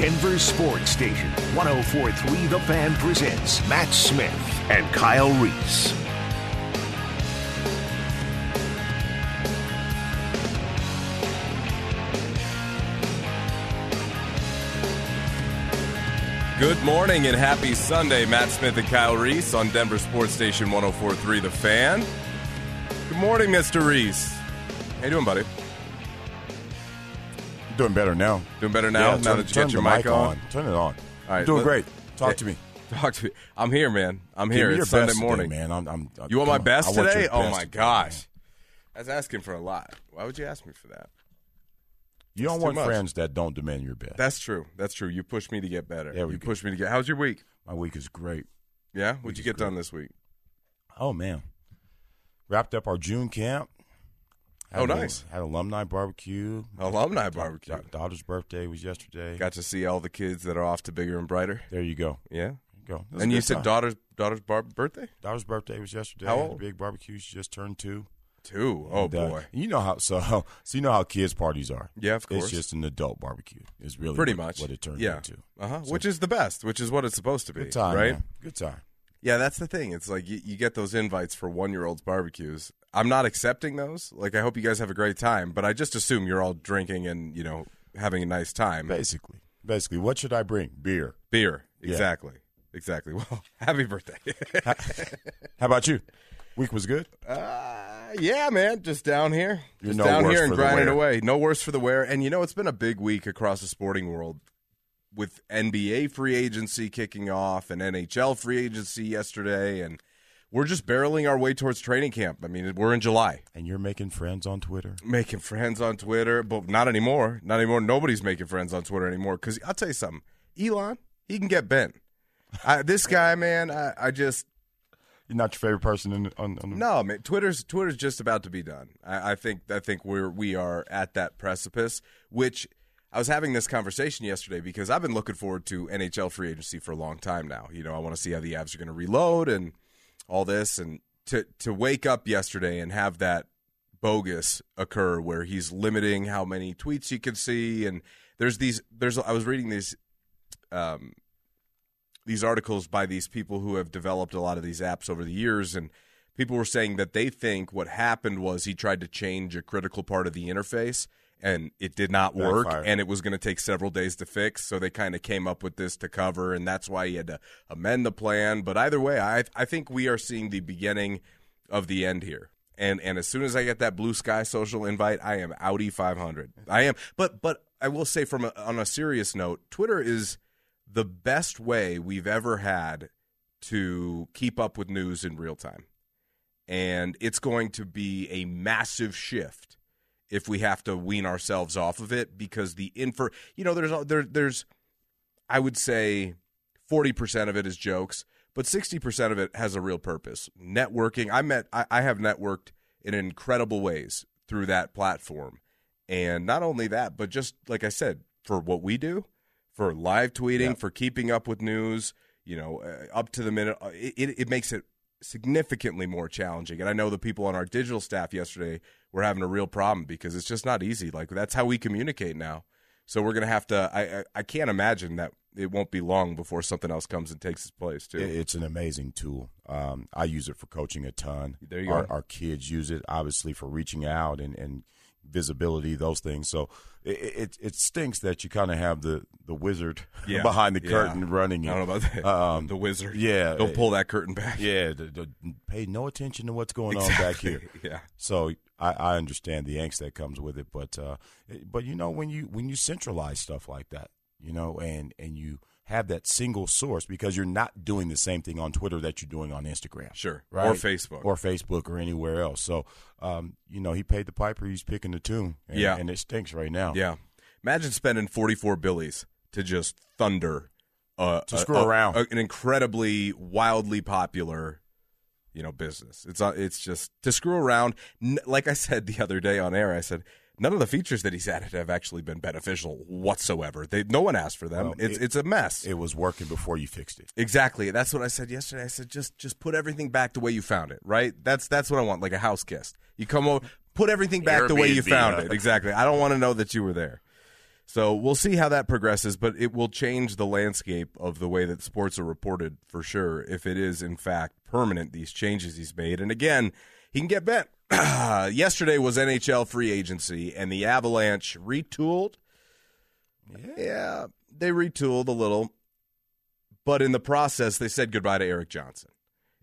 Denver Sports Station 1043 The Fan presents Mat Smith and Kyle Reese. Good morning and happy Sunday. Mat Smith and Kyle Reese on Denver Sports Station 1043 The Fan. Good morning, Mr. Reese. How you doing, buddy? Doing better now. Doing better now? Yeah, now turn, that you turn get your the mic on? Turn it on. All right, Doing let- great. Talk Yeah. to me. Talk to me. I'm here, man. I'm here. It's Sunday best today, morning. man. I'm, I'm, uh, You want my on. best your today? Oh best my gosh. That's asking for a lot. Why would you ask me for that? You don't want much. friends that don't demand your best. That's true. That's true. You pushed me to get better. You go. pushed me to get. How's your week? my week is great. Yeah. What'd Week you get done this week? Oh man, wrapped up our June camp. Oh, Had a- nice. Had alumni barbecue. Alumni barbecue. Da- daughter's birthday was yesterday. Got to see all the kids that are off to bigger and brighter. there you go. Yeah. There you go. And you said time. daughter's daughter's bar- birthday? daughter's birthday was yesterday. How old? Big barbecue. She just turned two. Two. Oh And, uh, boy. you know how so so you know how kids parties are. Yeah, of course. It's just an adult barbecue. Is really Pretty what, much what it turned yeah. into. Uh huh. So- which is the best. Which is what it's supposed to be. Good time, right? man. Good time. Yeah, that's the thing. It's like you, you get those invites for one year olds barbecues. I'm not accepting those. Like, I hope you guys have a great time, but I just assume you're all drinking and you know having a nice time. Basically, basically, what should I bring? Beer. Beer. Yeah. Exactly. Exactly. Well, happy birthday. How about you? Week was good. Uh, yeah, man, just down here, You're just no down here and grinding away. No worse for the wear. And you know, it's been a big week across the sporting world with NBA free agency kicking off and NHL free agency yesterday, and we're just barreling our way towards training camp. I mean, we're in July, And you're making friends on Twitter. making friends on Twitter, but not anymore. Not anymore. Nobody's making friends on Twitter anymore. Because I'll tell you something, Elon, he can get bent. I, this guy, man, I, I just You're not your favorite person in, on, on the No, man. Twitter's Twitter's just about to be done. I, I think I think we're we are at that precipice. Which I was having this conversation yesterday because I've been looking forward to NHL free agency for a long time now. You know, I want to see how the Avs are going to reload and all this, and to to wake up yesterday and have that bogus occur where he's limiting how many tweets you can see, and there's these there's I was reading these um, these articles by these people who have developed a lot of these apps over the years and people were saying that they think what happened was he tried to change a critical part of the interface and it did not work Backfired. and it was going to take several days to fix so they kind of came up with this to cover and that's why he had to amend the plan but either way i i think we are seeing the beginning of the end here and and as soon as i get that Bluesky social invite i am audi 500 i am but but i will say from a, on a serious note twitter is the best way we've ever had to keep up with news in real time. And it's going to be a massive shift if we have to wean ourselves off of it because the info, you know, there's there there's I would say 40% of it is jokes, but 60% of it has a real purpose. Networking, I met I, I have networked in incredible ways through that platform. And not only that, but just like I said, for what we do, for live tweeting, Yeah. for keeping up with news, you know, uh, up to the minute, uh, it, it, it makes it significantly more challenging. And I know the people on our digital staff yesterday were having a real problem because it's just not easy. Like that's how we communicate now. So we're gonna have to. I I, I can't imagine that it won't be long before something else comes and takes its place too. It's an amazing tool. Um, I use it for coaching a ton. There you our, go. Our kids use it, obviously, for reaching out and, and visibility, those things. So it it, it stinks that you kind of have the, the wizard Yeah. behind the Yeah. curtain running I it. don't know about that. Um, the wizard. yeah. Don't pull that curtain back. Yeah, pay no attention to what's going on back here. Yeah. So I, I understand the angst that comes with it, but uh, but you know when you when you centralize stuff like that, you know, and and you have that single source because you're not doing the same thing on Twitter that you're doing on Instagram, Sure. right? Or Facebook. or Facebook or anywhere else. So um, you know he paid the piper, he's picking the tune, and, Yeah. and it stinks right now. Yeah. Imagine spending 44 billies to just thunder uh, To screw a- around. a- an incredibly wildly popular you know business. It's uh, it's just to screw around. N- like I said the other day on air, I said none of the features that he's added have actually been beneficial whatsoever. They no one asked for them. Well, it's it- it's a mess. It was working before you fixed it. Exactly. That's what I said yesterday. I said just just put everything back the way you found it. Right. That's that's what I want. Like a house guest. You come over, put everything back the way you found huh? it. Exactly. I don't want to know that you were there. So we'll see how that progresses, but it will change the landscape of the way that sports are reported for sure if it is, in fact, permanent, these changes he's made. And again, he can get bent. Yesterday was NHL free agency, and the Avalanche retooled. Yeah. yeah, they retooled a little, but in the process, they said goodbye to Erik Johnson.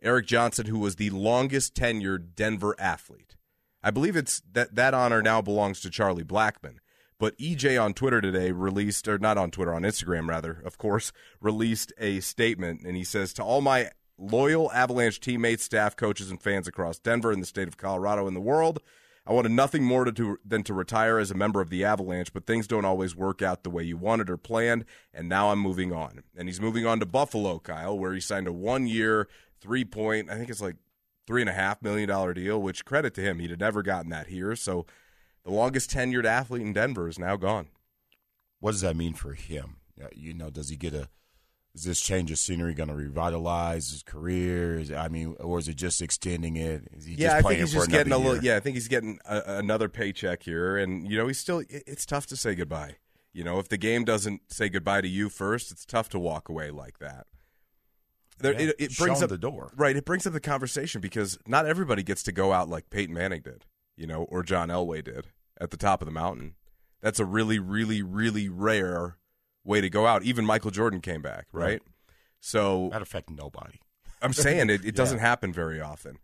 Erik Johnson, who was the longest tenured Denver athlete. I believe it's that that honor now belongs to Charlie Blackmon. But EJ on Twitter today released, or not on Twitter, on Instagram rather, of course, released a statement, and he says to all my loyal Avalanche teammates, staff, coaches, and fans across Denver and the state of Colorado and the world. I wanted nothing more to, to, than to retire as a member of the Avalanche, but things don't always work out the way you wanted or planned, and now I'm moving on. And he's moving on to Buffalo, Kyle, where he signed a one year, three point, I think it's like three and a half million dollar deal, which credit to him, he'd have never gotten that here. So the longest tenured athlete in Denver is now gone. What does that mean for him? You know, does he get a is this change of scenery going to revitalize his career? Is, I mean, or is it just extending it? yeah, I think he's just getting a little. Yeah, I think he's getting a, another paycheck here, and you know, he's still. It's tough to say goodbye. You know, if the game doesn't say goodbye to you first, it's tough to walk away like that. There, yeah, it, it brings up the door, right? It brings up the conversation because not everybody gets to go out like Peyton Manning did, you know, or John Elway did at the top of the mountain. That's a really, really, really rare way to go out. Even Michael Jordan came back, right? right. So that affect nobody. I'm saying it, it doesn't happen very often.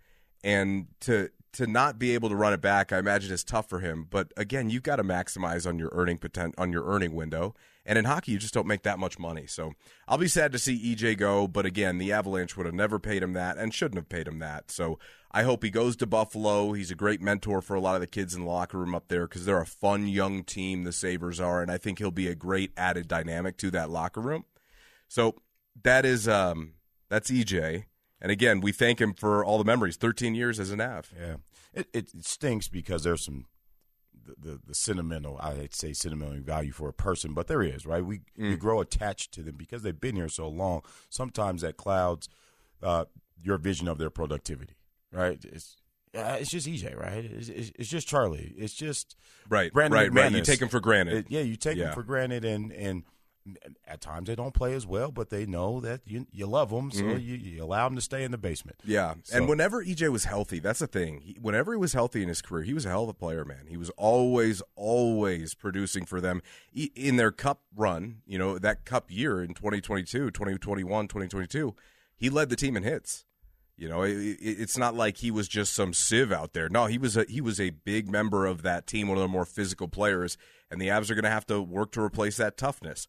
And to to not be able to run it back, I imagine is tough for him. But again, you've got to maximize on your earning potent on your earning window. And in hockey, you just don't make that much money. So I'll be sad to see EJ go. But again, the Avalanche would have never paid him that and shouldn't have paid him that. So I hope he goes to Buffalo. He's a great mentor for a lot of the kids in the locker room up there because they're a fun young team, the Sabres are. And I think he'll be a great added dynamic to that locker room. So that is um, that's EJ. And again, we thank him for all the memories. Thirteen years as an Av. Yeah, it, it stinks because there's some the, the, sentimental, I'd say sentimental value for a person, but there is, right? We, mm. we grow attached to them because they've been here so long. Sometimes that clouds uh, your vision of their productivity, right? It's uh, it's just EJ, right? It's, it's, it's, just Charlie. It's just right, Brandon right, McManus. right. You take him for granted. It, yeah, you take yeah. him for granted, and and at times they don't play as well, but they know that you you love them, so mm-hmm. you, you, allow them to stay in the basement. Yeah, so. and whenever EJ was healthy, that's the thing. He, whenever he was healthy in his career, he was a hell of a player, man. He was always, always producing for them in their cup run. You know that cup year in 2022, 2021, 2022, he led the team in hits. You know, it, it, it's not like he was just some sieve out there. No, he was a he was a big member of that team, one of the more physical players, and the Avs are going to have to work to replace that toughness.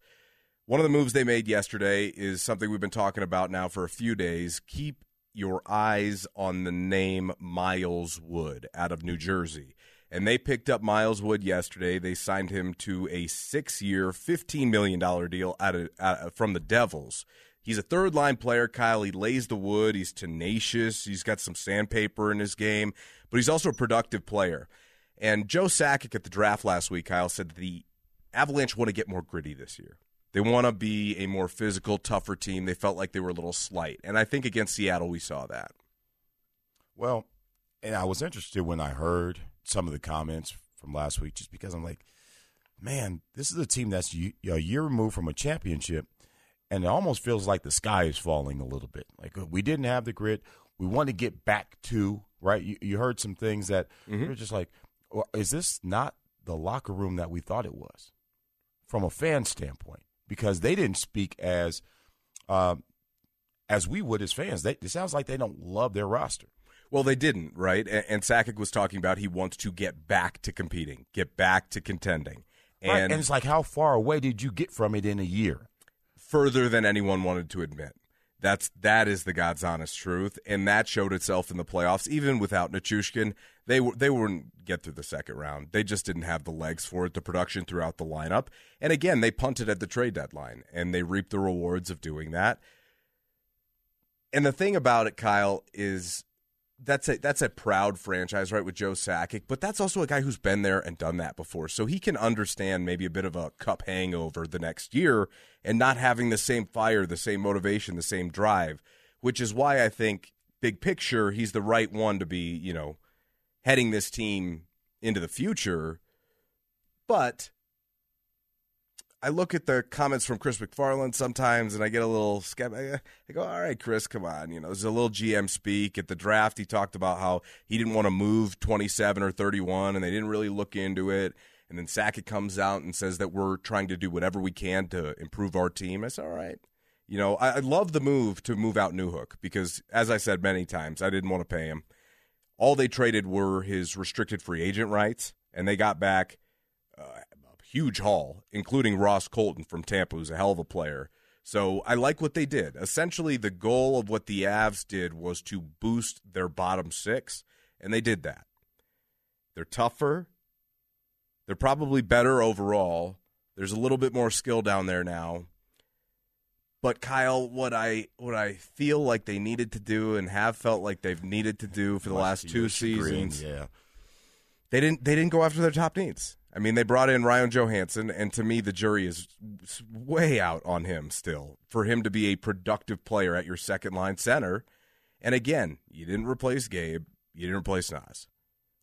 One of the moves they made yesterday is something we've been talking about now for a few days. Keep your eyes on the name Miles Wood out of New Jersey. And they picked up Miles Wood yesterday. They signed him to a six year, $15 million deal out of, out from the Devils. He's a third line player, Kyle. He lays the wood. He's tenacious. He's got some sandpaper in his game, but he's also a productive player. And Joe Sakic at the draft last week, Kyle, said the Avalanche want to get more gritty this year. They want to be a more physical, tougher team. They felt like they were a little slight. And I think against Seattle, we saw that. Well, and I was interested when I heard some of the comments from last week just because I'm like, man, this is a team that's a year removed from a championship. And it almost feels like the sky is falling a little bit. Like we didn't have the grit. We want to get back to, right? You, you heard some things that mm-hmm. are just like, is this not the locker room that we thought it was from a fan standpoint? Because they didn't speak as uh, as we would as fans. They, it sounds like they don't love their roster. Well, they didn't, right? And, and Sakic was talking about he wants to get back to competing, get back to contending. And, right. and it's like, how far away did you get from it in a year? Further than anyone wanted to admit. That's that is the God's honest truth, and that showed itself in the playoffs. Even without Nichushkin, they they wouldn't get through the second round. They just didn't have the legs for it. The production throughout the lineup, and again, they punted at the trade deadline, and they reaped the rewards of doing that. And the thing about it, Kyle, is that's a that's a proud franchise, right, with Joe Sakic. But that's also a guy who's been there and done that before, so he can understand maybe a bit of a cup hangover the next year and not having the same fire, the same motivation, the same drive. Which is why I think big picture, he's the right one to be, you know, heading this team into the future. But I look at the comments from Chris MacFarland sometimes, and I get a little skeptical. I go, "All right, Chris, come on." You know, there's a little GM speak at the draft. He talked about how he didn't want to move 27 or 31, and they didn't really look into it. And then Sakic comes out and says that we're trying to do whatever we can to improve our team. I said, "All right." You know, I, I love the move to move out Newhook because, as I said many times, I didn't want to pay him. All they traded were his restricted free agent rights, and they got back huge haul, including Ross Colton from Tampa, who's a hell of a player. So I like what they did. Essentially, the goal of what the Avs did was to boost their bottom six, and they did that. They're tougher. They're probably better overall. There's a little bit more skill down there now. But Kyle, what I what I feel like they needed to do and have felt like they've needed to do for the last two seasons, yeah, they didn't they didn't go after their top needs. I mean, they brought in Ryan Johansen, and to me, the jury is way out on him still for him to be a productive player at your second line center. And again, you didn't replace Gabe, you didn't replace Nas.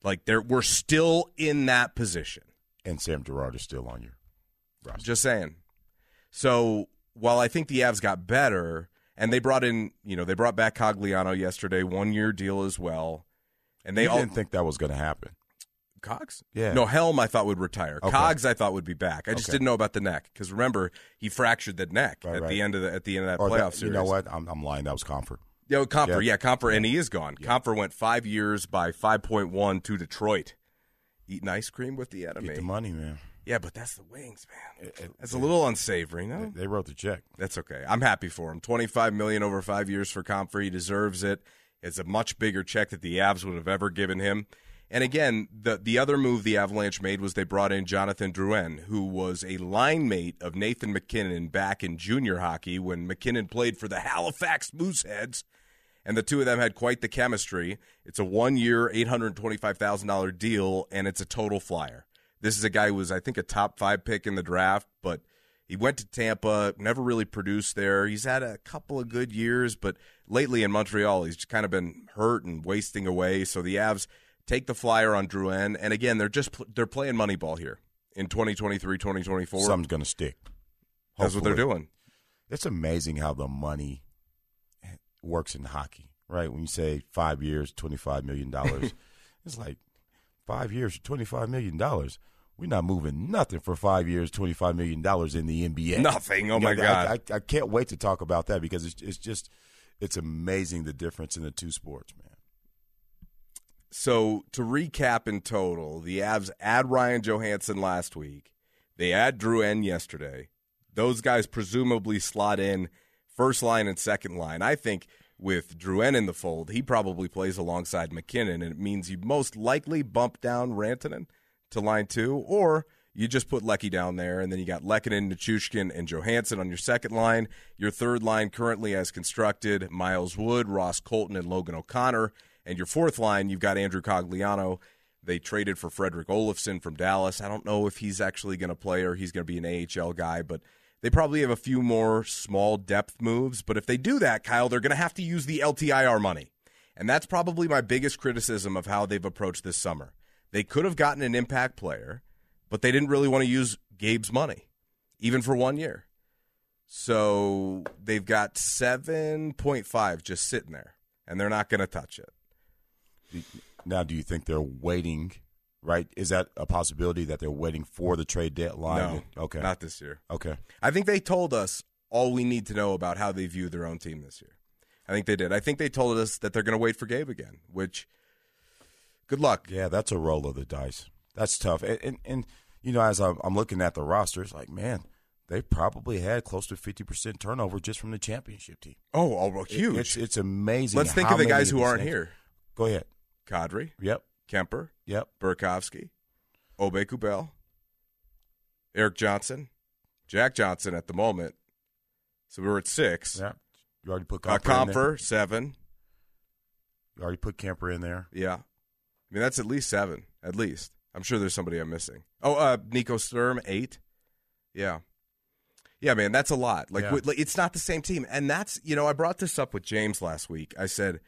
Like there, we're still in that position. And Sam Girard is still on your roster. Just saying. So while I think the Avs got better, and they brought in, you know, they brought back Cogliano yesterday, one year deal as well, and they all didn't think that was going to happen. Cogs? Yeah. No, Helm I thought would retire. Okay. Cogs I thought would be back. I just Okay. didn't know about the neck because remember he fractured the neck Right, at right. the end of the at the end of that oh, Or playoff that- series. You know what? I'm, I'm lying. That was Compher. Yeah, Compher. Yeah. Yeah, Compher, and he is gone. Compher went five years by five point one to Detroit, eating ice cream with the enemy. Get the money, man. Yeah, but that's the wings, man. It- it- That's a little unsavory, no? They wrote the check. That's okay. I'm happy for him. 25 million over 5 years for Compher. He deserves it. It's a much bigger check that the Avs would have ever given him. And again, the the other move the Avalanche made was they brought in Jonathan Drouin, who was a line mate of Nathan MacKinnon back in junior hockey when MacKinnon played for the Halifax Mooseheads. And the two of them had quite the chemistry. It's a one year, $825,000 deal, and it's a total flyer. This is a guy who was, I think, a top five pick in the draft, but he went to Tampa, never really produced there. He's had a couple of good years, but lately in Montreal, he's kind of been hurt and wasting away. So the Avs take the flyer on Drouin, and again, they're just they're playing Moneyball here in 2023, 2024. Something's going to stick. That's what they're doing. It's amazing how the money works in hockey, right? When you say five years, $25 million, it's like five years, $25 million. We're not moving nothing for five years, $25 million in the NBA. Nothing. Oh, You my know, God. I, I, I can't wait to talk about that because it's, it's just, it's amazing the difference in the two sports, man. So to recap in total, the Avs add Ryan Johansen last week. They add Drouin yesterday. Those guys presumably slot in first line and second line. I think with Drouin in the fold, he probably plays alongside MacKinnon, and it means you most likely bump down Rantanen to line two, or you just put Lecky down there, and then you got Lehkonen, Nichushkin, and Johansen on your second line. Your third line currently as constructed, Miles Wood, Ross Colton, and Logan O'Connor. And your fourth line, you've got Andrew Cogliano. They traded for Fredrik Olofsson from Dallas. I don't know if he's actually going to play or he's going to be an AHL guy, but they probably have a few more small depth moves. But if they do that, Kyle, they're going to have to use the LTIR money. And that's probably my biggest criticism of how they've approached this summer. They could have gotten an impact player, but they didn't really want to use Gabe's money, even for one year. So they've got 7.5 just sitting there, and they're not going to touch it. Now, do you think they're waiting? Right? Is that a possibility that they're waiting for the trade deadline? No, Okay. not this year. okay. I think they told us all we need to know about how they view their own team this year. I think they did. I think they told us that they're going to wait for Gabe again, which good luck. Yeah, that's a roll of the dice. That's tough. And, and, and you know, as I'm, I'm looking at the roster, it's like, man, they probably had close to 50% turnover just from the championship team. Oh, oh well, It- huge. It's, it's amazing. Let's think of the guys who aren't names- here. Go ahead. Kadri, Yep. Kuemper, Yep. Burakovsky. Obe Kubel, Erik Johnson, Jack Johnson at the moment. So we were at six. Yeah. You already put Uh, in there. Compher, seven. You already put Camper in there. Yeah. I mean, that's at least seven, at least. I'm sure there's somebody I'm missing. Oh, uh, Nico Sturm, eight. Yeah. Yeah, man, that's a lot. Like, Yeah. it's not the same team. And that's, you know, I brought this up with James last week. I said,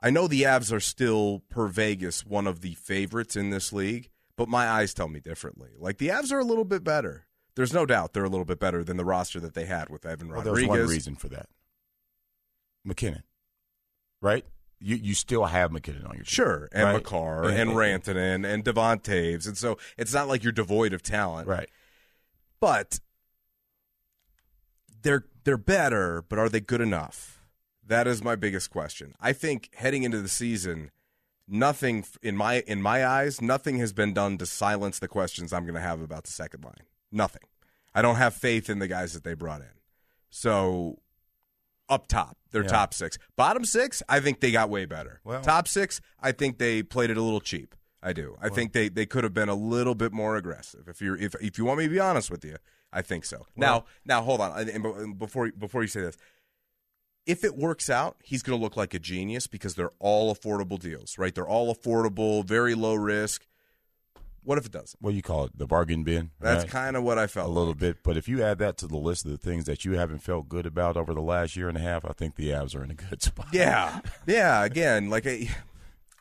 I know the Avs are still, per Vegas, one of the favorites in this league, but my eyes tell me differently. Like, the Avs are a little bit better. there's no doubt they're a little bit better than the roster that they had with Evan Well, Rodriguez. there's one reason for that. MacKinnon, right? You you still have MacKinnon on your team. Sure, and Right. Makar And- and, and- Rantanen and Devon Toews, and so it's not like you're devoid of talent, right? But they're they're better, but are they good enough? That is my biggest question. I think heading into the season, nothing in my in my eyes, nothing has been done to silence the questions I'm going to have about the second line. Nothing. I don't have faith in the guys that they brought in. So up top, they're Yeah. top six. Bottom six, I think they got way better. Well- top six, I think they played it a little cheap. I do. I think they, they could have been a little bit more aggressive. If you're if if you want me to be honest with you, I think so. now now hold on. And- and before before you say this, if it works out, he's going to look like a genius because they're all affordable deals, right? They're all affordable, very low risk. What if it doesn't? What do you call it? The bargain bin. That's right? kind of what I felt. A little bit. But if you add that to the list of the things that you haven't felt good about over the last year and a half, I think the Avs are in a good spot. Yeah, yeah. Again, like I,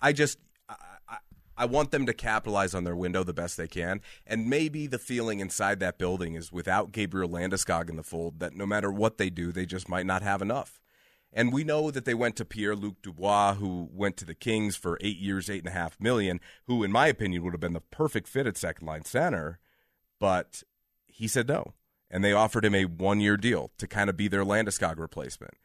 I just I, I, I want them to capitalize on their window the best they can, and maybe the feeling inside that building is without Gabriel Landeskog in the fold that no matter what they do, they just might not have enough. And we know that they went to Pierre Luc Dubois, who went to the Kings for eight years, eight and a half million, who, in my opinion, would have been the perfect fit at second line center, but he said no. And they offered him a one year deal to kind of be their Landeskog replacement.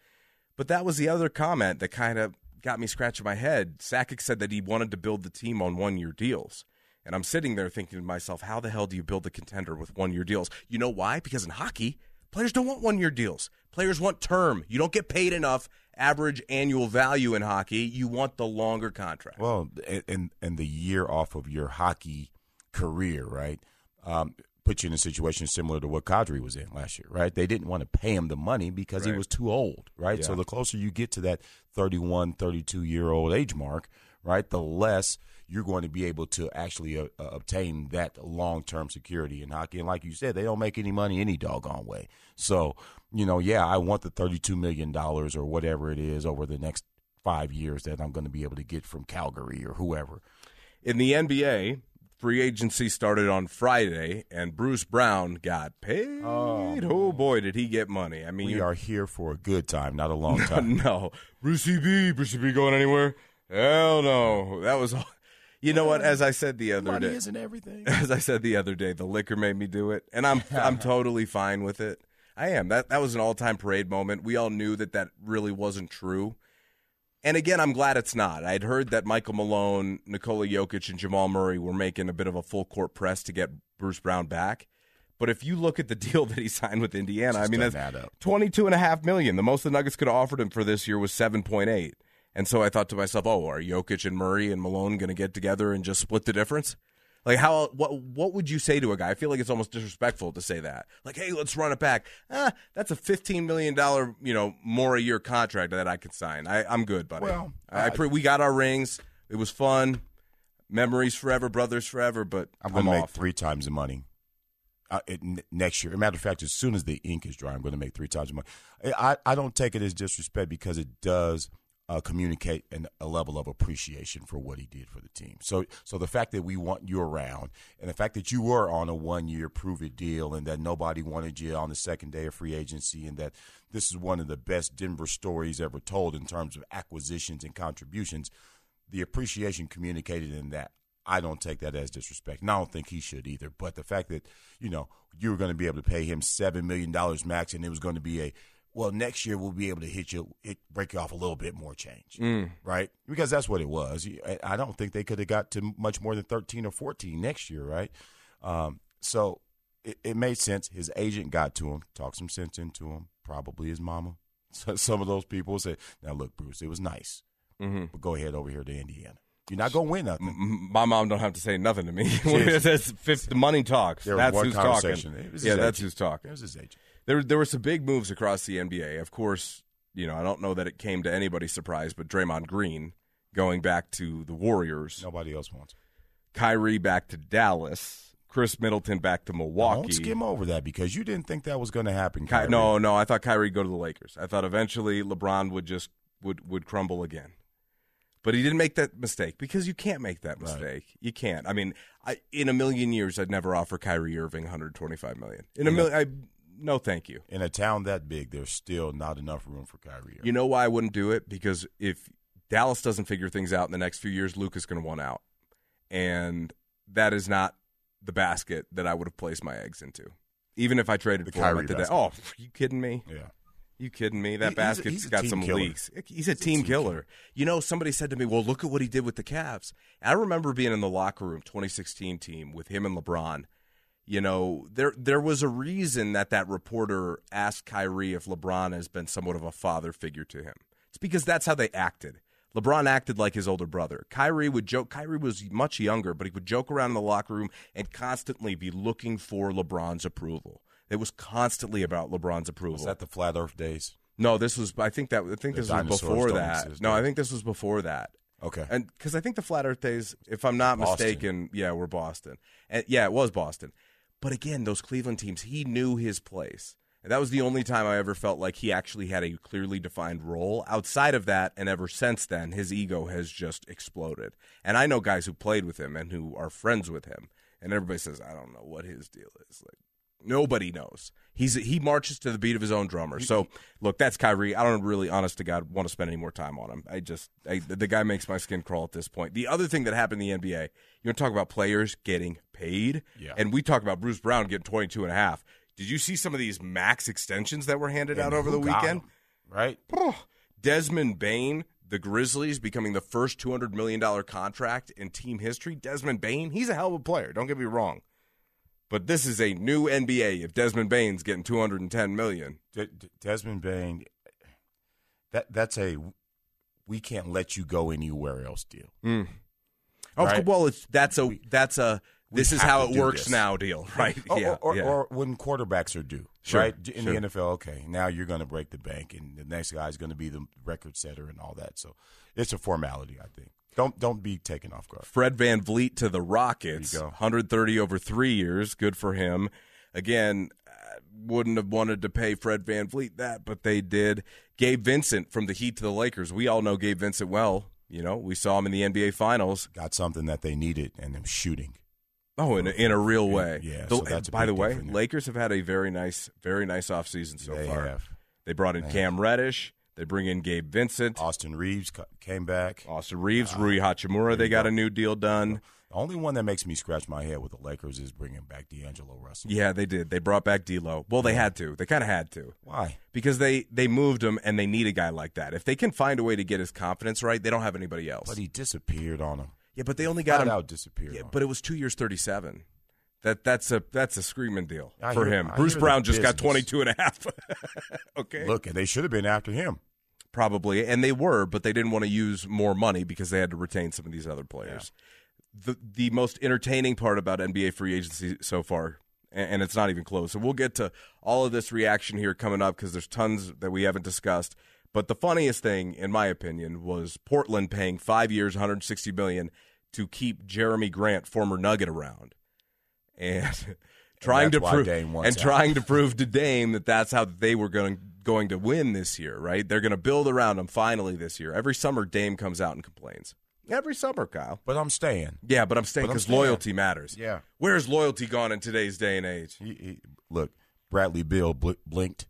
But that was the other comment that kind of got me scratching my head. Sakic said that he wanted to build the team on one year deals. And I'm sitting there thinking to myself, how the hell do you build a contender with one year deals? You know why? Because in hockey, players don't want one year deals. Players want term. You don't get paid enough average annual value in hockey. You want the longer contract. Well, and and the year off of your hockey career, right? Um, put you in a situation similar to what Kadri was in last year, right? They didn't want to pay him the money because he was too old, right? So the closer you get to that 31, 32 year old age mark, right, the less you're going to be able to actually uh, uh, obtain that long term security in hockey. And like you said, they don't make any money any doggone way. So, you know, yeah, I want the $32 million or whatever it is over the next five years that I'm going to be able to get from Calgary or whoever. In the NBA, free agency started on Friday, and Bruce Brown got paid. Oh, boy, did he get money! I mean, We are here for a good time, not a long time. no, Brucey B, Brucey B going anywhere? Hell no. That was. all- You know what? As I said the other Money day, isn't everything. as I said the other day, the liquor made me do it, and I'm I'm totally fine with it. I am. That that was an all time parade moment. We all knew that that really wasn't true. And again, I'm glad it's not. I'd heard that Michael Malone, Nikola Jokic, and Jamal Murray were making a bit of a full court press to get Bruce Brown back. But if you look at the deal that he signed with Indiana, I mean, that's add up. twenty-two and a half million. The most the Nuggets could have offered him for this year was seven point eight. And so I thought to myself, oh, are Jokic and Murray and Malone going to get together and just split the difference? Like how what what would you say to a guy? I feel like it's almost disrespectful to say that. Like, hey, let's run it back. Ah, that's a fifteen million dollar you know more a year contract that I could sign. I, I'm good, buddy. Well, I, I pre- we got our rings. It was fun. Memories forever, brothers forever. But I'm to make off. three times the money uh, it, n- next year. As a matter of fact, as soon as the ink is dry, I'm going to make three times the money. I, I don't take it as disrespect because it does uh, communicate an, a level of appreciation for what he did for the team. So, so the fact that we want you around, and the fact that you were on a one-year prove-it deal, and that nobody wanted you on the second day of free agency, and that this is one of the best Denver stories ever told in terms of acquisitions and contributions. The appreciation communicated in that I don't take that as disrespect, and I don't think he should either. But the fact that you know you were going to be able to pay him seven million dollars max, and it was going to be a well, next year we'll be able to hit you, it, break you off a little bit more change, right? Because that's what it was. I- don't think they could have got to much more than thirteen or fourteen next year, right? Um, so it, it made sense. His agent got to him, talked some sense into him. Probably his mama. So some of those people said, "Now look, Bruce, it was nice, but go ahead over here to Indiana. You're not going to win nothing." My mom don't have to say nothing to me. that's fifth, the money talks. There that's who's talking. Yeah, that's agent. who's talking. It was his agent. There, there were some big moves across the NBA. Of course, you know, I don't know that it came to anybody's surprise, but Draymond Green going back to the Warriors, Nobody else wants. Kyrie back to Dallas, Khris Middleton back to Milwaukee. Don't skim over that because you didn't think that was going to happen. Ky- no, no, I thought Kyrie would go to the Lakers. I thought eventually LeBron would just would would crumble again. But he didn't make that mistake because you can't make that mistake. You can't. I mean, I, in a million years, I'd never offer Kyrie Irving 125 million. In a million, I, no, thank you. In a town that big, there's still not enough room for Kyrie. Irving. You know why I wouldn't do it? Because if Dallas doesn't figure things out in the next few years, Luke is going to want out, and that is not the basket that I would have placed my eggs into. Even if I traded The for Kyrie at the day. basket. Oh, you kidding me? yeah. You kidding me? That He- he's a- basket's he's a got some killer. leaks. He's a a team team killer. killer. You know, somebody said to me, "Well, look at what he did with the Cavs." I remember being in the locker room, 2016 team with him and LeBron. You know, there there was a reason that that reporter asked Kyrie if LeBron has been somewhat of a father figure to him. It's because that's how they acted. LeBron acted like his older brother. Kyrie would joke. Kyrie was much younger, but he would joke around in the locker room and constantly be looking for LeBron's approval. It was constantly about LeBron's approval. Was that the flat Earth days? No, this was. I think that. I think The this was before that. exist, No, I think this was before that. Okay. And because I think the flat Earth days, if I'm not Boston. mistaken, yeah, we're Boston. And yeah, it was Boston. But again, those Cleveland teams, he knew his place. And that was the only time I ever felt like he actually had a clearly defined role. Outside of that, and ever since then, his ego has just exploded. And I know guys who played with him and who are friends with him, and everybody says, I don't know what his deal is. Like nobody knows. He's he marches to the beat of his own drummer. So look, that's Kyrie. I don't really, honest to God, want to spend any more time on him. I just I, the guy makes my skin crawl at this point. The other thing that happened in the NBA, you want to talk about players getting paid, Yeah. and we talk about Bruce Brown getting 22 and a half. Did you see some of these max extensions that were handed out over the weekend? right? Desmond Bane, the Grizzlies becoming the first $200 million contract in team history. Desmond Bane, he's a hell of a player. Don't get me wrong. But this is a new NBA if Desmond Bane's getting 210 million. De- De- Desmond Bane. That that's a we can't let you go anywhere else deal. Mm. Oh, Right. well, it's that's a that's a this is how it works this. now deal, right? Or, yeah, or, yeah. or when quarterbacks are due, Sure, right? In sure. the NFL, okay, now you're going to break the bank, and the next guy is going to be the record setter and all that. So it's a formality, I think. Don't don't be taken off guard. Fred VanVleet to the Rockets, There you go. 130 over three years. Good for him. Again, I wouldn't have wanted to pay Fred VanVleet that, but they did. Gabe Vincent from the Heat to the Lakers. We all know Gabe Vincent well. You know, we saw him in the NBA Finals. Got something that they needed, and them shooting. Oh, in a, in a real way. Yeah, The- so by the way. Lakers have had a very nice, very nice offseason so they far. have They brought in Cam Reddish. They bring in Gabe Vincent, Austin Reaves came back. Austin Reaves, Rui ah, Hachimura. They got go. a new deal done. The only one that makes me scratch my head with the Lakers is bringing back D'Angelo Russell. Yeah, they did. They brought back D'Lo. Well, they had to. They kind of had to. Why? because they they moved him and they need a guy like that. If they can find a way to get his confidence right, they don't have anybody else. But he disappeared on him. yeah, but they only got Flat him. out disappeared. Yeah, on him. but it was two years, thirty-seven. That that's a that's a screaming deal I for hear- him. I Bruce Brown just got business. 22 and a half. okay, look, they should have been after him. probably, and they were, but they didn't want to use more money because they had to retain some of these other players. The the most entertaining part about NBA free agency so far, and it's not even close. So we'll get to all of this reaction here coming up because there's tons that we haven't discussed. But the funniest thing, in my opinion, was Portland paying five years, 160 million to keep Jerami Grant, former Nugget, around, and trying to prove and out. trying to prove to Dame that that's how they were going going to win this year. Right? They're going to build around him finally this year. Every summer, Dame comes out and complains. Every summer, Kyle. But I'm staying. Yeah, but I'm staying because loyalty matters. Yeah. Where's loyalty gone in today's day and age? He, he, look, Bradley Beal bl- blinked,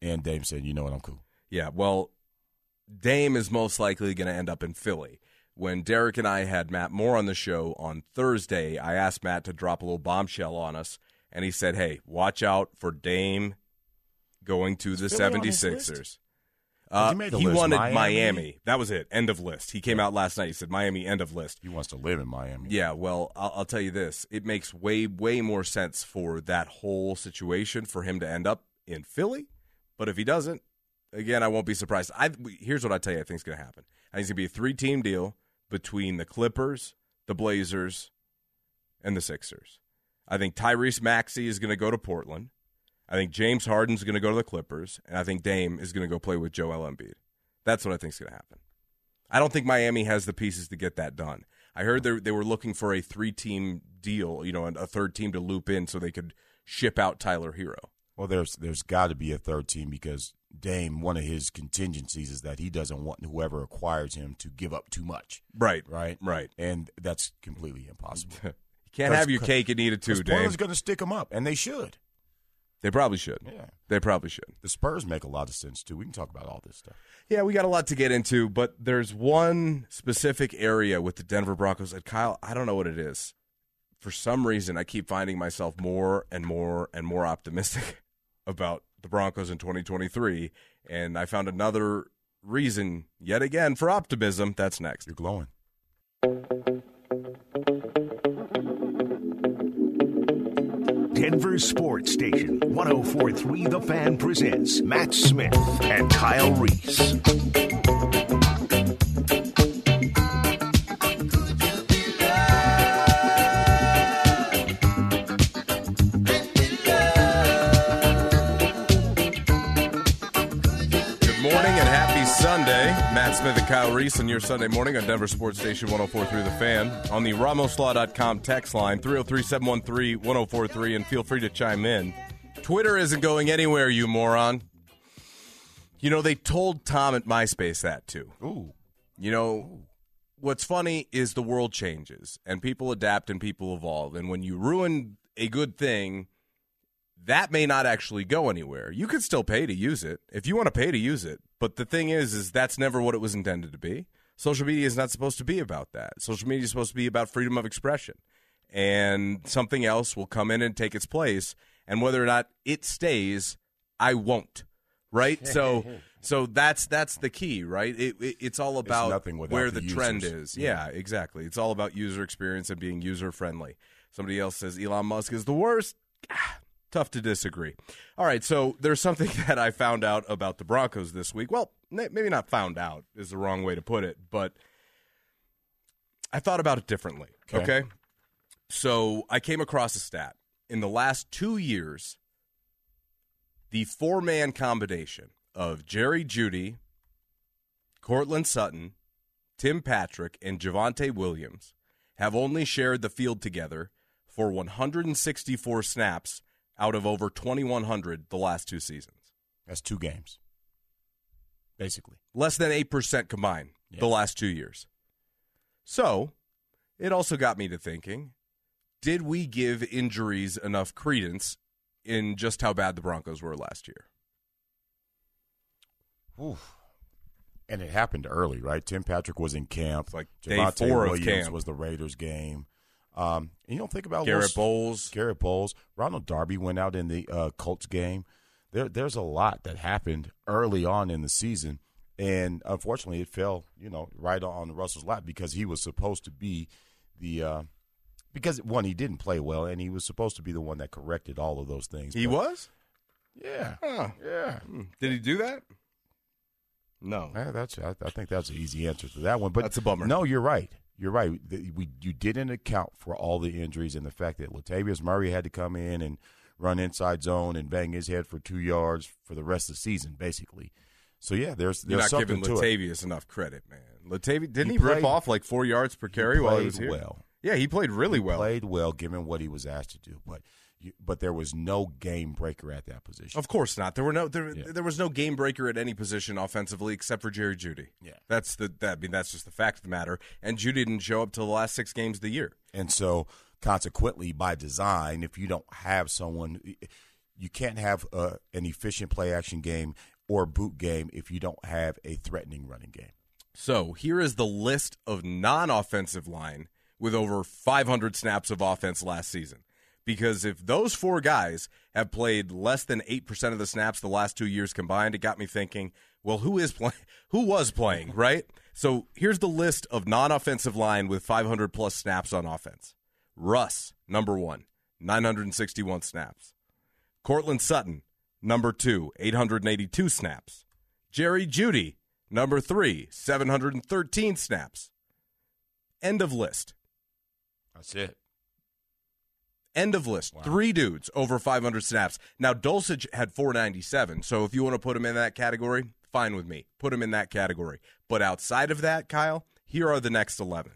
and Dame said, "You know what? I'm cool." Yeah, well, Dame is most likely going to end up in Philly. When Derek and I had Matt Moore on the show on Thursday, I asked Matt to drop a little bombshell on us, and he said, hey, watch out for Dame going to the on 76ers. Has uh, he he wanted Miami? Miami. That was it. End of list. He came out last night. He said Miami. End of list. He wants to live in Miami. Yeah, well, I'll, I'll tell you this: it makes way, way more sense for that whole situation for him to end up in Philly. But if he doesn't, again, I won't be surprised. I here's what I tell you: I think is going to happen. I think it's going to be a three-team deal between the Clippers, the Blazers, and the Sixers. I think Tyrese Maxey is going to go to Portland. I think James Harden's going to go to the Clippers, and I think Dame is going to go play with Joel Embiid. That's what I think is going to happen. I don't think Miami has the pieces to get that done. I heard they they were looking for a three team deal, you know, a third team to loop in so they could ship out Tyler Herro. Well, there's there's got to be a third team because Dame, one of his contingencies is that he doesn't want whoever acquires him to give up too much. Right. Right. Right. And that's completely impossible. you can't have your cake and eat it too, Dame. Portland's going to stick him up, and they should. They probably should. Yeah. They probably should. The Spurs make a lot of sense too. We can talk about all this stuff. Yeah, we got a lot to get into, but there's one specific area with the Denver Broncos that Kyle, I don't know what it is. For some reason, I keep finding myself more and more and more optimistic about the Broncos in 2023, and I found another reason yet again for optimism. That's next. You're glowing. Denver Sports Station 1043 The Fan presents Mat Smith and Kyle Reese. Smith and Kyle Reese on your Sunday morning on Denver Sports Station 1043 The Fan. On the RamosLaw.com text line 303 713 1043 and feel free to chime in. Twitter isn't going anywhere, you moron. You know, they told Tom at MySpace that too. Ooh. You know, what's funny is the world changes and people adapt and people evolve. And when you ruin a good thing, that may not actually go anywhere. You could still pay to use it if you want to pay to use it. But the thing is, is that's never what it was intended to be. Social media is not supposed to be about that. Social media is supposed to be about freedom of expression, and something else will come in and take its place. And whether or not it stays, I won't. Right. so, so that's that's the key, right? It, it, it's all about without where the the trend is. Yeah, exactly. It's all about user experience and being user friendly. Somebody else says Elon Musk is the worst. Ah, Tough to disagree. All right, so there's something that I found out about the Broncos this week. Well, maybe not found out is the wrong way to put it, but I thought about it differently. Okay. okay? So I came across a stat. In the last two years, the four man combination of Jerry Jeudy, Courtland Sutton, Tim Patrick, and Javonte Williams have only shared the field together for 164 snaps out of over 2,100 the last two seasons. That's two games, basically. Less than 8% combined Yeah. the last two years. So it also got me to thinking did we give injuries enough credence in just how bad the Broncos were last year? Oof. And it happened early, right? Tim Patrick was in camp. It's like day Javonte four of Williams camp. was the Raiders game. Um, and you don't think about Garett Bolles. Garett Bolles, Ronald Darby went out in the uh, Colts game. There, there's a lot that happened early on in the season, and unfortunately, it fell, you know, right on Russell's lap because he was supposed to be the uh, because one he didn't play well, and he was supposed to be the one that corrected all of those things. He But- was? yeah, Huh. yeah. Did he do that? No. Yeah, that's I, I think that's an easy answer to that one. But That's a bummer. No, you're right. You're right. We you didn't account for all the injuries and the fact that Latavius Murray had to come in and run inside zone and bang his head for two yards for the rest of the season, basically. So yeah, there's You're there's not giving something to it. Latavius enough credit, man. Latavius didn't he, He rip off like four yards per He carry while he was here? well. Yeah, he played really He well. Played well, given what he was asked to do, but you, but there was no game breaker at that position. Of course not. There were no there, Yeah. there was no game breaker at any position offensively except for Jerry Jeudy. Yeah. That's the that I mean that's just the fact of the matter. And Jeudy didn't show up till the last six games of the year. And so, consequently, by design, if you don't have someone, you can't have uh, an efficient play action game or boot game if you don't have a threatening running game. So here is the list of non-offensive line with over 500 snaps of offense last season. Because if those four guys have played less than eight percent of the snaps the last two years combined, it got me thinking. Well, who is playing? Who was playing? Right. So here's the list of non-offensive line with 500 plus snaps on offense. Russ, number one, 961 snaps. Courtland Sutton, number two, 882 snaps. Jerry Jeudy, number three, 713 snaps. End of list. That's it. End of list. Wow. Three dudes over 500 snaps. Now, Dulcich had 497. So if you want to put him in that category, fine with me. Put him in that category. But outside of that, Kyle, here are the next 11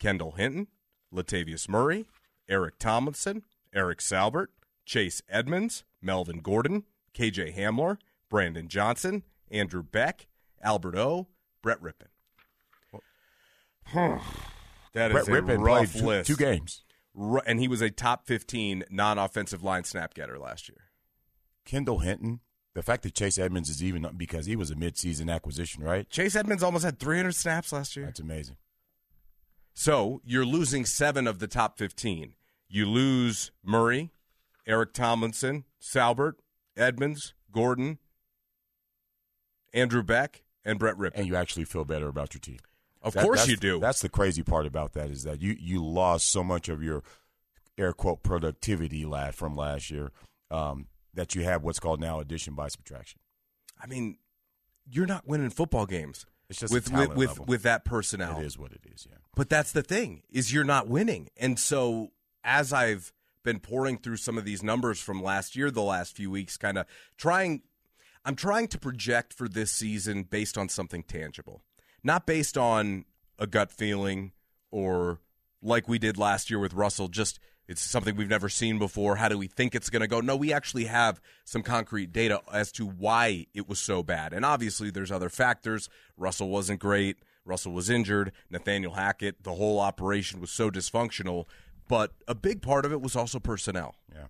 Kendall Hinton, Latavius Murray, Eric Tomlinson, Eric Saubert, Chase Edmonds, Melvin Gordon, KJ Hamler, Brandon Johnson, Andrew Beck, Albert O, Brett Rypien. that is Brett a Rypien rough played two, list. two games. And he was a top 15 non-offensive line snap getter last year. Kendall Hinton. The fact that Chase Edmonds is even because he was a midseason acquisition, right? Chase Edmonds almost had 300 snaps last year. That's amazing. So you're losing seven of the top 15. You lose Murray, Eric Tomlinson, Saubert, Edmonds, Gordon, Andrew Beck, and Brett Rypien. And you actually feel better about your team. Of That- course you do. That's the crazy part about that is that you you lost so much of your air quote productivity lad from last year um, that you have what's called now addition by subtraction. I mean, you're not winning football games It's just with with with, level. with that personnel. It is what it is. Yeah. But that's the thing is you're not winning. And so as I've been pouring through some of these numbers from last year, the last few weeks, kind of trying, I'm trying to project for this season based on something tangible, not based on a gut feeling or like we did last year with Russell. Just it's something we've never seen before. How do we think it's going to go? No, we actually have some concrete data as to why it was so bad. And obviously, there's other factors. Russell wasn't great. Russell was injured. Nathaniel Hackett, the whole operation was so dysfunctional. But a big part of it was also personnel. Yeah.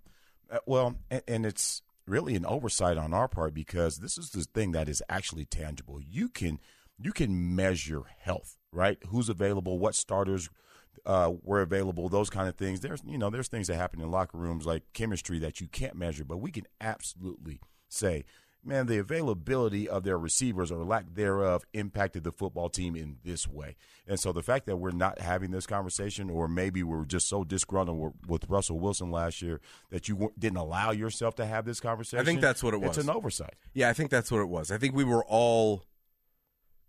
Uh, well, and, and it's really an oversight on our part because this is the thing that is actually tangible. You can you can measure health, right? Who's available, what starters uh, were available, those kind of things. There's you know there's things that happen in locker rooms like chemistry that you can't measure, but we can absolutely say. Man, the availability of their receivers or lack thereof impacted the football team in this way. And so the fact that we're not having this conversation, or maybe we're just so disgruntled with- with Russell Wilson last year that you didn't allow yourself to have this conversation. I think that's what it was. It's an oversight. Yeah, I think that's what it was. I think we were all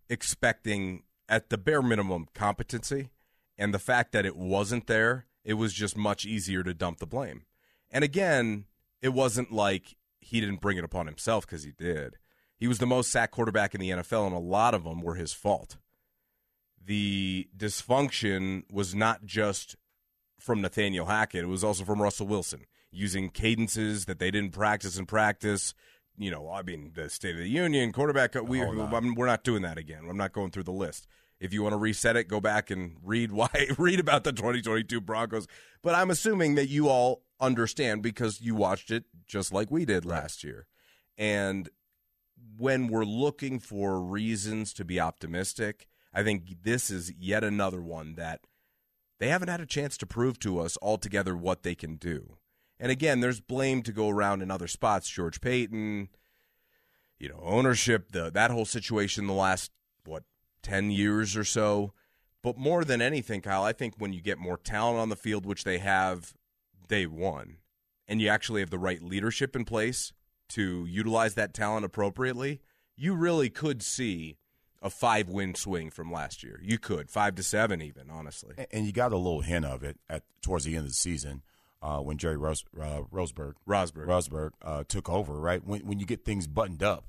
expecting, at the bare minimum, competency. And the fact that it wasn't there, it was just much easier to dump the blame. And again, it wasn't like he didn't bring it upon himself because he did. He was the most sacked quarterback in the NFL, and a lot of them were his fault. The dysfunction was not just from Nathaniel Hackett, it was also from Russell Wilson, using cadences that they didn't practice in practice. You know, I mean, the State of the Union, quarterback. We, whole lot. I mean, we're not doing that again. I'm not going through the list. If you want to reset it, go back and read why read about the 2022 Broncos. But I'm assuming that you all understand because you watched it just like we did last year. And when we're looking for reasons to be optimistic, I think this is yet another one that they haven't had a chance to prove to us altogether what they can do. And again, there's blame to go around in other spots. George Paton, you know, ownership, the that whole situation the last what ten years or so. But more than anything, Kyle, I think when you get more talent on the field, which they have day one, and you actually have the right leadership in place to utilize that talent appropriately, you really could see a five win swing from last year. You could five to seven, even honestly. And- And you got a little hint of it at towards the end of the season uh, when Jerry Rose, uh, Roseberg Rosburg. Rosburg uh, took over. Right when when you get things buttoned up,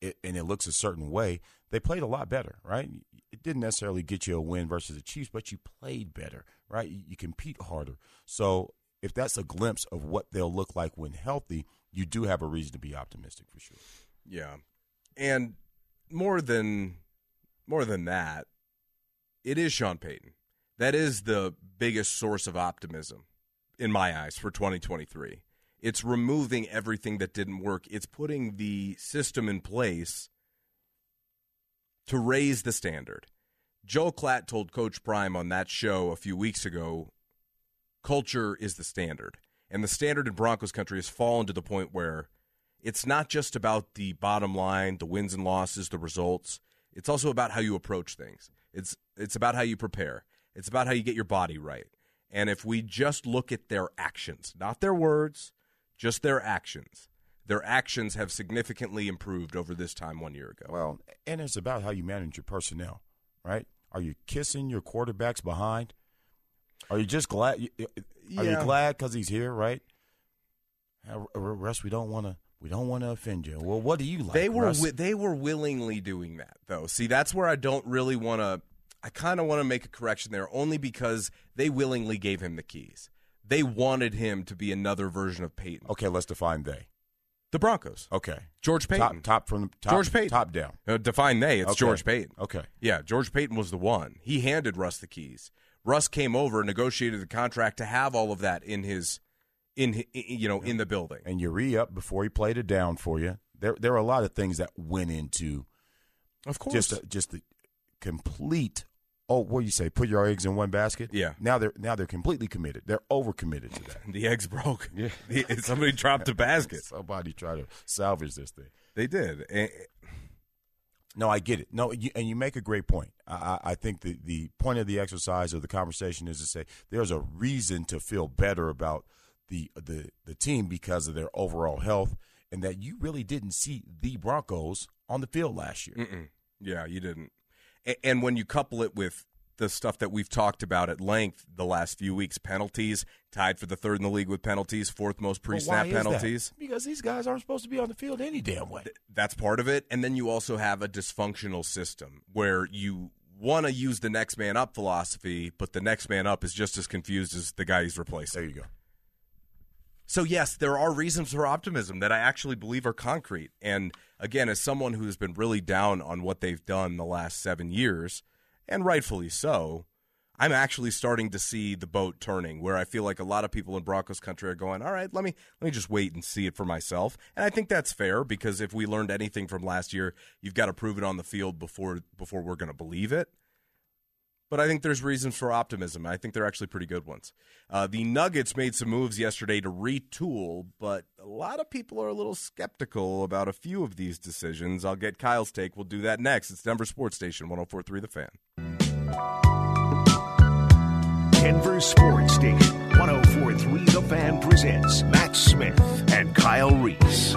it, and it looks a certain way, they played a lot better. Right, it didn't necessarily get you a win versus the Chiefs, but you played better. Right, you, you compete harder. So if that's a glimpse of what they'll look like when healthy, you do have a reason to be optimistic for sure. Yeah. And more than more than that, it is Sean Payton. That is the biggest source of optimism in my eyes for 2023. It's removing everything that didn't work. It's putting the system in place to raise the standard. Joel Klatt told Coach Prime on that show a few weeks ago culture is the standard. And the standard in Broncos country has fallen to the point where it's not just about the bottom line, the wins and losses, the results. It's also about how you approach things. It's it's about how you prepare. It's about how you get your body right. And if we just look at their actions, not their words, just their actions, their actions have significantly improved over this time one year ago. Well, and it's about how you manage your personnel, right? Are you kissing your quarterbacks behind? Are you just glad? Are you glad because he's here, right? Russ, we don't want to. We don't want to offend you. Well, what do you like? they were wi- they were willingly doing that though. See, that's where I don't really want to. I kind of want to make a correction there, only because they willingly gave him the keys. They wanted him to be another version of Peyton. okay, let's define they. The Broncos. Okay. George Paton. Top, top from top, George Paton. top down. Uh, define they. It's Okay. George Paton. Okay. Yeah, George Paton was the one. He handed Russ the keys. Russ came over, and negotiated the contract to have all of that in his, in hi- i- you know, in the building. And you re up before he played it down for you. There, there are a lot of things that went into Of course. just a, just the complete. Oh, what do you say? Put your eggs in one basket. Yeah. Now they're now they're completely committed. They're overcommitted to that. the eggs broke. Yeah. The- Somebody dropped a basket. Somebody tried to salvage this thing. They did. And- No, I get it. No, you, and you make a great point. I, I I think the, the point of the exercise or the conversation is to say there's a reason to feel better about the the the team because of their overall health, and that you really didn't see the Broncos on the field last year. Mm-mm. Yeah, you didn't. And when you couple it with the stuff that we've talked about at length the last few weeks, penalties, tied for the third in the league with penalties, fourth most pre-snap that? penalties. Because these guys aren't supposed to be on the field any damn way. That's part of it. And then you also have a dysfunctional system where you want to use the next man up philosophy, but the next man up is just as confused as the guy he's replacing. There you go. So yes, there are reasons for optimism that I actually believe are concrete. And again, as someone who's been really down on what they've done the last seven years, and rightfully so, I'm actually starting to see the boat turning where I feel like a lot of people in Broncos country are going, all right, let me let me just wait and see it for myself. And I think that's fair because if we learned anything from last year, you've got to prove it on the field before before we're going to believe it. But I think there's reasons for optimism. I think they're actually pretty good ones. Uh, the Nuggets made some moves yesterday to retool, but a lot of people are a little skeptical about a few of these decisions. I'll get Kyle's take. We'll do that next. It's Denver Sports Station 1043 The Fan. Denver Sports Station 1043 The Fan presents Mat Smith and Kyle Reese.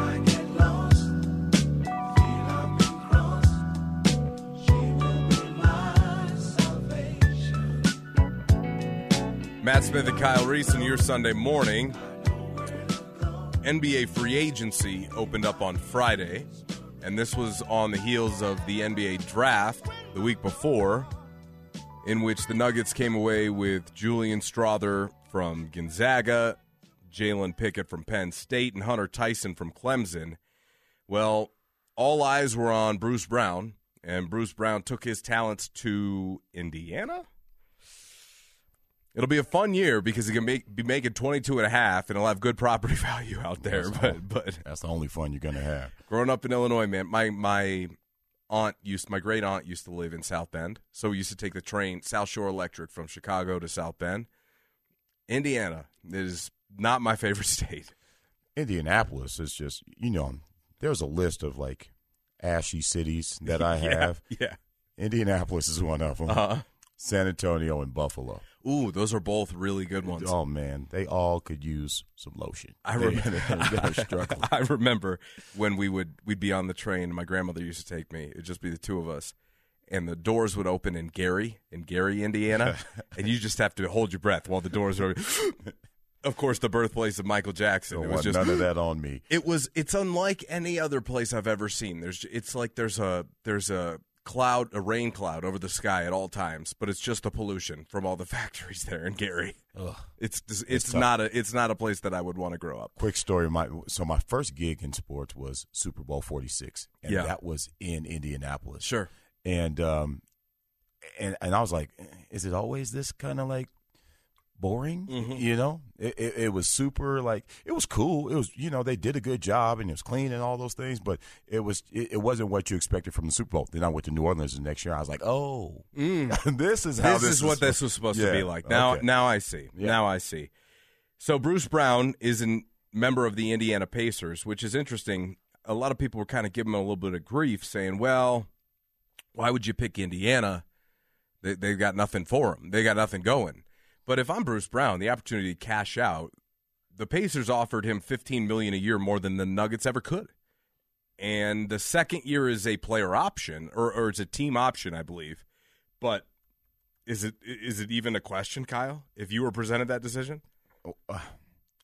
Mat Smith and Kyle Reese on your Sunday morning. NBA free agency opened up on Friday, and this was on the heels of the NBA draft the week before, in which the Nuggets came away with Julian Strawther from Gonzaga, Jalen Pickett from Penn State, and Hunter Tyson from Clemson. Well, all eyes were on Bruce Brown, and Bruce Brown took his talents to Indiana. It'll be a fun year because he can make, be making 22 and a half and he'll have good property value out there. But but That's the only fun you're gonna have. growing up in Illinois, man, my my aunt used my great aunt used to live in South Bend, so we used to take the train South Shore Electric from Chicago to South Bend. Indiana is not my favorite state. Indianapolis is just you know there's a list of like ashy cities that I have. Yeah. Indianapolis is one of them. Uh-huh. San Antonio and Buffalo. Ooh, those are both really good ones. Oh man, they all could use some lotion. I remember. I remember when we would we'd be on the train. and My grandmother used to take me. It'd just be the two of us, and the doors would open in Gary, in Gary, Indiana, and you just have to hold your breath while the doors are. of course, the birthplace of Michael Jackson. It was just none of that on me. it was it's unlike any other place I've ever seen. There's it's like there's a there's a cloud a rain cloud over the sky at all times, but it's just the pollution from all the factories there in Gary. Ugh. It's it's, tough. not a it's not a place that I would want to grow up. Quick story. My so my first gig in sports was Super Bowl forty six, and Yeah. that was in Indianapolis. Sure. and um, and and I was like, is it always this kind of like boring? Mhm. You know, it, it, it was super like it was cool. It was you know they did a good job and it was clean and all those things, but it was it, it wasn't what you expected from the Super Bowl. Then I went to New Orleans the next year. I was like, oh, this is how this, this, is what this was supposed to be like. Now, okay. now I see. Yeah. Now I see. So Bruce Brown is a member of the Indiana Pacers, which is interesting. A lot of people were kind of giving him a little bit of grief, saying, "Well, why would you pick Indiana? They, they've got nothing for him. They got nothing going." But if I'm Bruce Brown, the opportunity to cash out, the Pacers offered him 15 million a year more than the Nuggets ever could. And the second year is a player option, or, or it's a team option, I believe. But is it is it even a question, Kyle? If you were presented that decision, uh,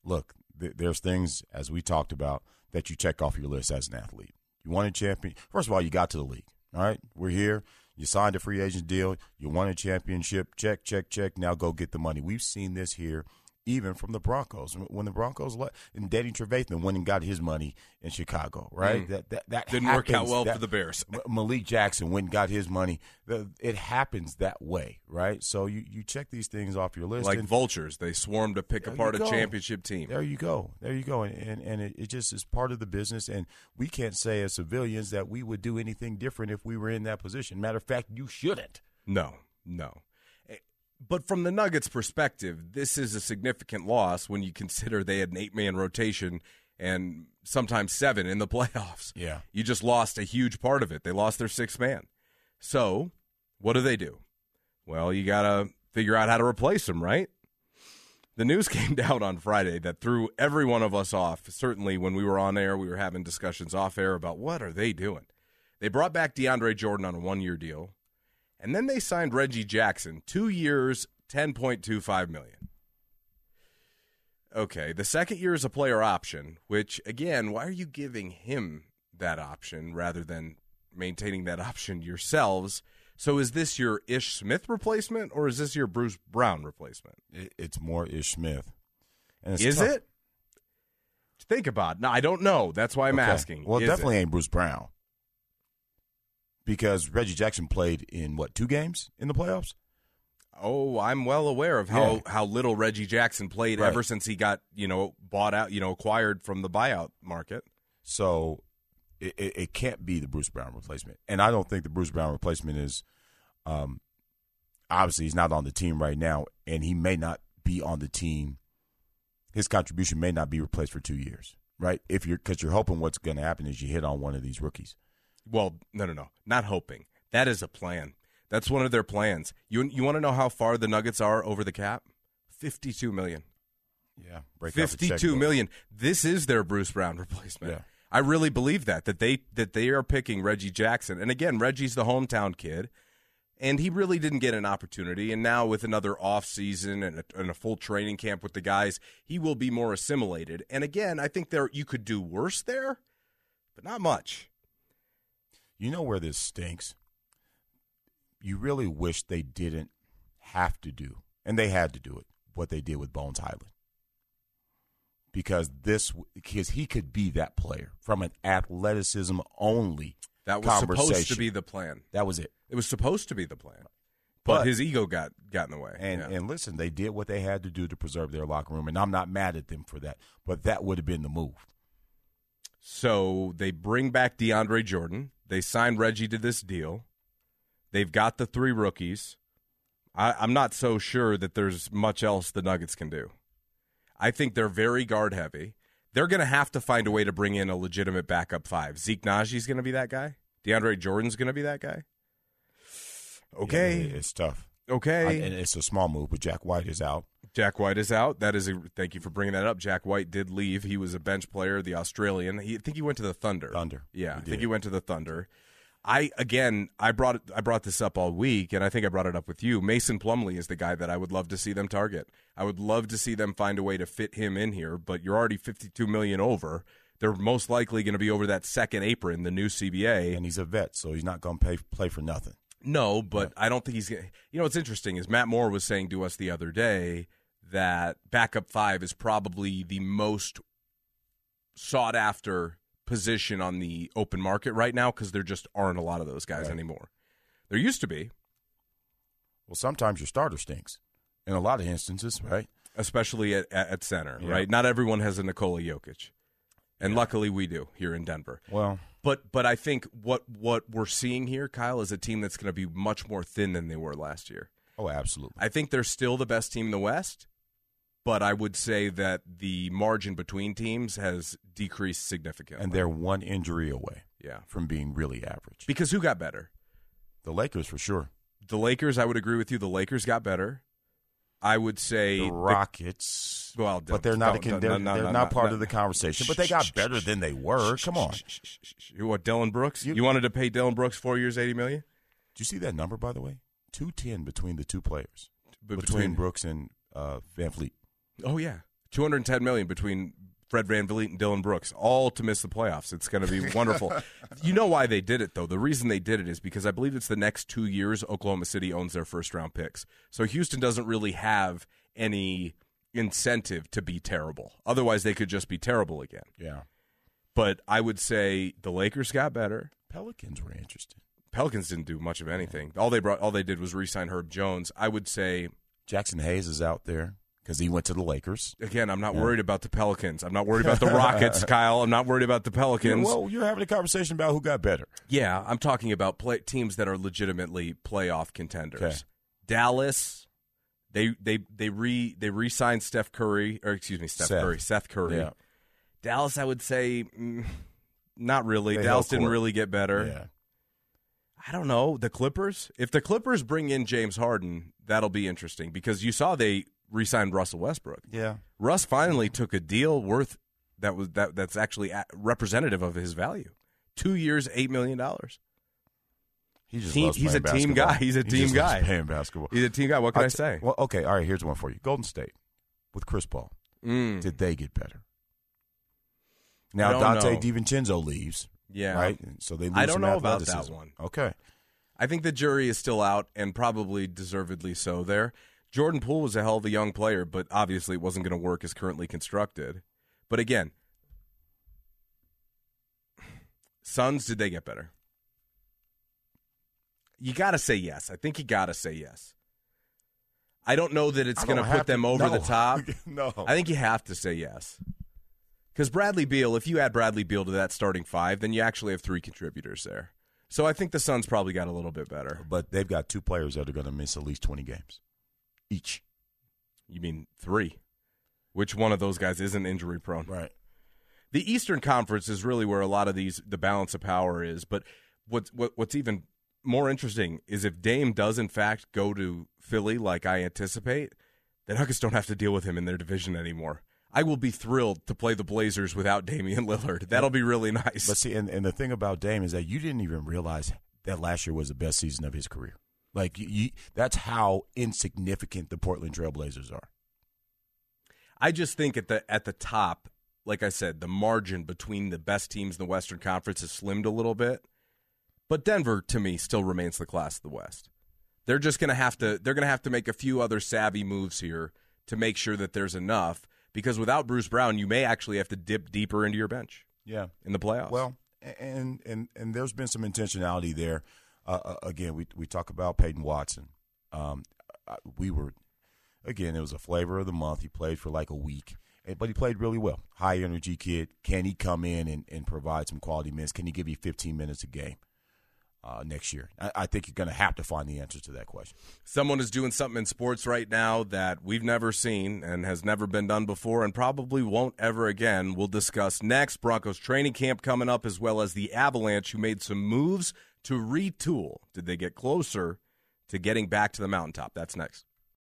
look, th- there's things as we talked about that you check off your list as an athlete. You won a champion. First of all, you got to the league. All right, we're here. You signed a free agent deal. You won a championship. Check, check, check. Now go get the money. We've seen this here even from the Broncos. When the Broncos let and Danny Trevathan went and got his money in Chicago, right? Mm. That that that Didn't happens. work out well That- for the Bears. Malik Jackson went and got his money. The- It happens that way, right? So you, you check these things off your list. Like and vultures, they swarm to pick apart a championship team. there you go. There you go. And and, and it, it just is part of the business. And we can't say as civilians that we would do anything different if we were in that position. Matter of fact, you shouldn't. No, no. But from the Nuggets' perspective, this is a significant loss when you consider they had an eight man rotation and sometimes seven in the playoffs. Yeah. You just lost a huge part of it. They lost their sixth man. So, what do they do? Well, you got to figure out how to replace them, right? The news came down on Friday that threw every one of us off. Certainly, when we were on air, we were having discussions off air about what are they doing. They brought back DeAndre Jordan on a one year deal, and then they signed Reggie Jackson, two years, ten point two five million. Okay, the second year is a player option, which again, why are you giving him that option rather than maintaining that option yourselves? So is this your Ish Smith replacement or is this your Bruce Brown replacement? It's more Ish Smith. And Is tough. it? Think about it. No, I don't know. That's why I'm Okay. asking. Well, it Is definitely ain't Bruce Brown because Reggie Jackson played in what two games in the playoffs? Oh, I'm well aware of how, Yeah. how little Reggie Jackson played Right. ever since he got, you know, bought out, you know, acquired from the buyout market. So it, it, it can't be the Bruce Brown replacement, and I don't think the Bruce Brown replacement is. Um, obviously, he's not on the team right now, and he may not be on the team. His contribution may not be replaced for two years, right? If you're because you're hoping what's going to happen is you hit on one of these rookies. Well, no, no, no. Not hoping. That is a plan. That's one of their plans. You you want to know how far the Nuggets are over the cap? 52 million. Yeah, break out the 52 checkbook. million. This is their Bruce Brown replacement. Yeah. I really believe that that they that they are picking Reggie Jackson. And again, Reggie's the hometown kid. And he really didn't get an opportunity. And now, with another off season and a, and a full training camp with the guys, he will be more assimilated. And again, I think there you could do worse there, but not much. You know where this stinks? You really wish they didn't have to do, and they had to do it, what they did with Bones Hyland. Because this, because he could be that player from an athleticism only. That was supposed to be the plan. That was it. It was supposed to be the plan, but, But- his ego got got in the way. And Yeah. and listen, they did what they had to do to preserve their locker room, and I'm not mad at them for that. But that would have been the move. so they bring back DeAndre Jordan. They signed Reggie to this deal. They've got the three rookies. I, I'm not so sure that there's much else the Nuggets can do. I think they're very guard heavy. They're going to have to find a way to bring in a legitimate backup five. Zeke Nnaji's going to be that guy. DeAndre Jordan's going to be that guy. Okay. Yeah, it's tough. Okay. I- and it's a small move, but Jack White is out. Jack White is out. That is a thank you for bringing that up. Jack White did leave. He was a bench player, the Australian. He, I think he went to the Thunder. Thunder. Yeah, I think he went to the Thunder. I again, I brought I brought this up all week, and I think I brought it up with you. Mason Plumlee is the guy that I would love to see them target. I would love to see them find a way to fit him in here. But you're already 52 million over. They're most likely going to be over that second apron, the new CBA. and he's a vet, so he's not going to pay play for nothing. No, but I don't think he's going to. You know, what's interesting is Matt Moore was saying to us the other day that backup five is probably the most sought after position on the open market right now because there just aren't a lot of those guys Right. anymore. There used to be, Well, sometimes your starter stinks. In a lot of instances, right? especially at, at, at center, Yeah. right? Not everyone has a Nikola Jokic. And luckily we do here in Denver. Well, But but I think what what we're seeing here, Kyle, is a team that's going to be much more thin than they were last year. oh, absolutely. I think they're still the best team in the West, but I would say that the margin between teams has decreased significantly. And they're one injury away yeah, from being really average. because who got better? The Lakers, for sure. The Lakers. I would agree with you. The Lakers got better. I would say The Rockets. well, but they're not, a, con- they're, no, no, they're not no, part no. of the conversation. But they got better than they were. Come on. You What Dillon Brooks? You- You, wanted to pay Dillon Brooks four years, eighty million Do you see that number, by the way? 210 between the two players, Be- between, Brooks and uh, VanVleet. Oh yeah, two hundred ten million between Fred VanVleet and Dillon Brooks, all to miss the playoffs. It's going to be wonderful. you know why they did it though? The reason they did it is because I believe it's the next two years Oklahoma City owns their first round picks. So Houston doesn't really have any incentive to be terrible. Otherwise, they could just be terrible again. Yeah. But I would say the Lakers got better. Pelicans were interesting. Pelicans didn't do much of anything. All they brought, all they did was re-sign Herb Jones. I would say Jaxson Hayes is out there because he went to the Lakers. again, I'm not worried about the Pelicans. I'm not worried about the Rockets, Kyle. I'm not worried about the Pelicans. Well, you're having a conversation about who got better. Yeah, I'm talking about play, teams that are legitimately playoff contenders. Okay. Dallas, they they they re they re-signed Steph Curry or excuse me Steph Seth. Curry, Seth Curry. Yeah. Dallas, I would say, mm, not really. They Dallas didn't court. really get better. Yeah. I don't know. The Clippers, if the Clippers bring in James Harden, that'll be interesting because you saw they re-signed Russell Westbrook. Yeah. Russ finally took a deal worth that was that that's actually representative of his value. Two years, eight million dollars. He just Team- he's a playing team guy. He's a He team guy. Playing basketball. He's a team guy. What can I, say? Well, okay. All right. Here's one for you. Golden State with Chris Paul. Mm, Did they get better? Now Donte know. DiVincenzo leaves, yeah, right? So they lose I don't know about that one. Okay. I think the jury is still out, and probably deservedly so. There, Jordan Poole was a hell of a young player, but obviously it wasn't going to work as currently constructed. But again, Suns, did they get better? You got to say yes. I think you got to say yes. I don't know that it's going to put them to- over no. the top. no. I think you have to say yes. Because Bradley Beal, if you add Bradley Beal to that starting five, then you actually have three contributors there. So I think the Suns probably got a little bit better. but they've got two players that are going to miss at least 20 games each. You mean three? Which one of those guys isn't injury prone? Right. The Eastern Conference is really where a lot of these the balance of power is. But what's what, what's even more interesting is if Dame does in fact go to Philly like I anticipate, the Nuggets don't have to deal with him in their division anymore. I will be thrilled to play the Blazers without Damian Lillard. That'll be really nice. But see, and, and the thing about Dame is that you didn't even realize that last year was the best season of his career. Like you, you, that's how insignificant the Portland Trailblazers are. I just think at the at the top, like I said, the margin between the best teams in the Western Conference has slimmed a little bit. But Denver, to me, still remains the class of the West. They're just gonna have to they're gonna have to make a few other savvy moves here to make sure that there's enough. Because without Bruce Brown, you may actually have to dip deeper into your bench Yeah. in the playoffs. Well, and and and there's been some intentionality there. Uh, uh, again, we we talk about Peyton Watson. Um, we were again, it was a flavor of the month. He played for like a week, but he played really well. High energy kid. Can he come in and, and provide some quality minutes? Can he give you 15 minutes a game uh, next year? I, I think you're going to have to find the answers to that question. Someone is doing something in sports right now that we've never seen and has never been done before and probably won't ever again. We'll discuss next. Broncos training camp coming up, as well as the Avalanche, who made some moves to retool. Did they get closer to getting back to the mountaintop? That's next.